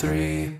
three.